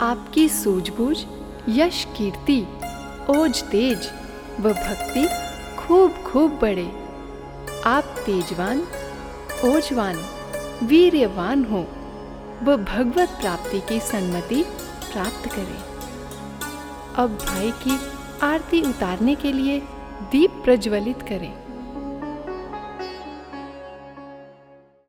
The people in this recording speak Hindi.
आपकी सूझबूझ, यश कीर्ति, ओज तेज व भक्ति खूब खूब बढ़े। आप तेजवान, ओजवान, वीर्यवान हो व भगवत प्राप्ति की सन्मति प्राप्त करें। अब भाई की आरती उतारने के लिए दीप प्रज्वलित करें।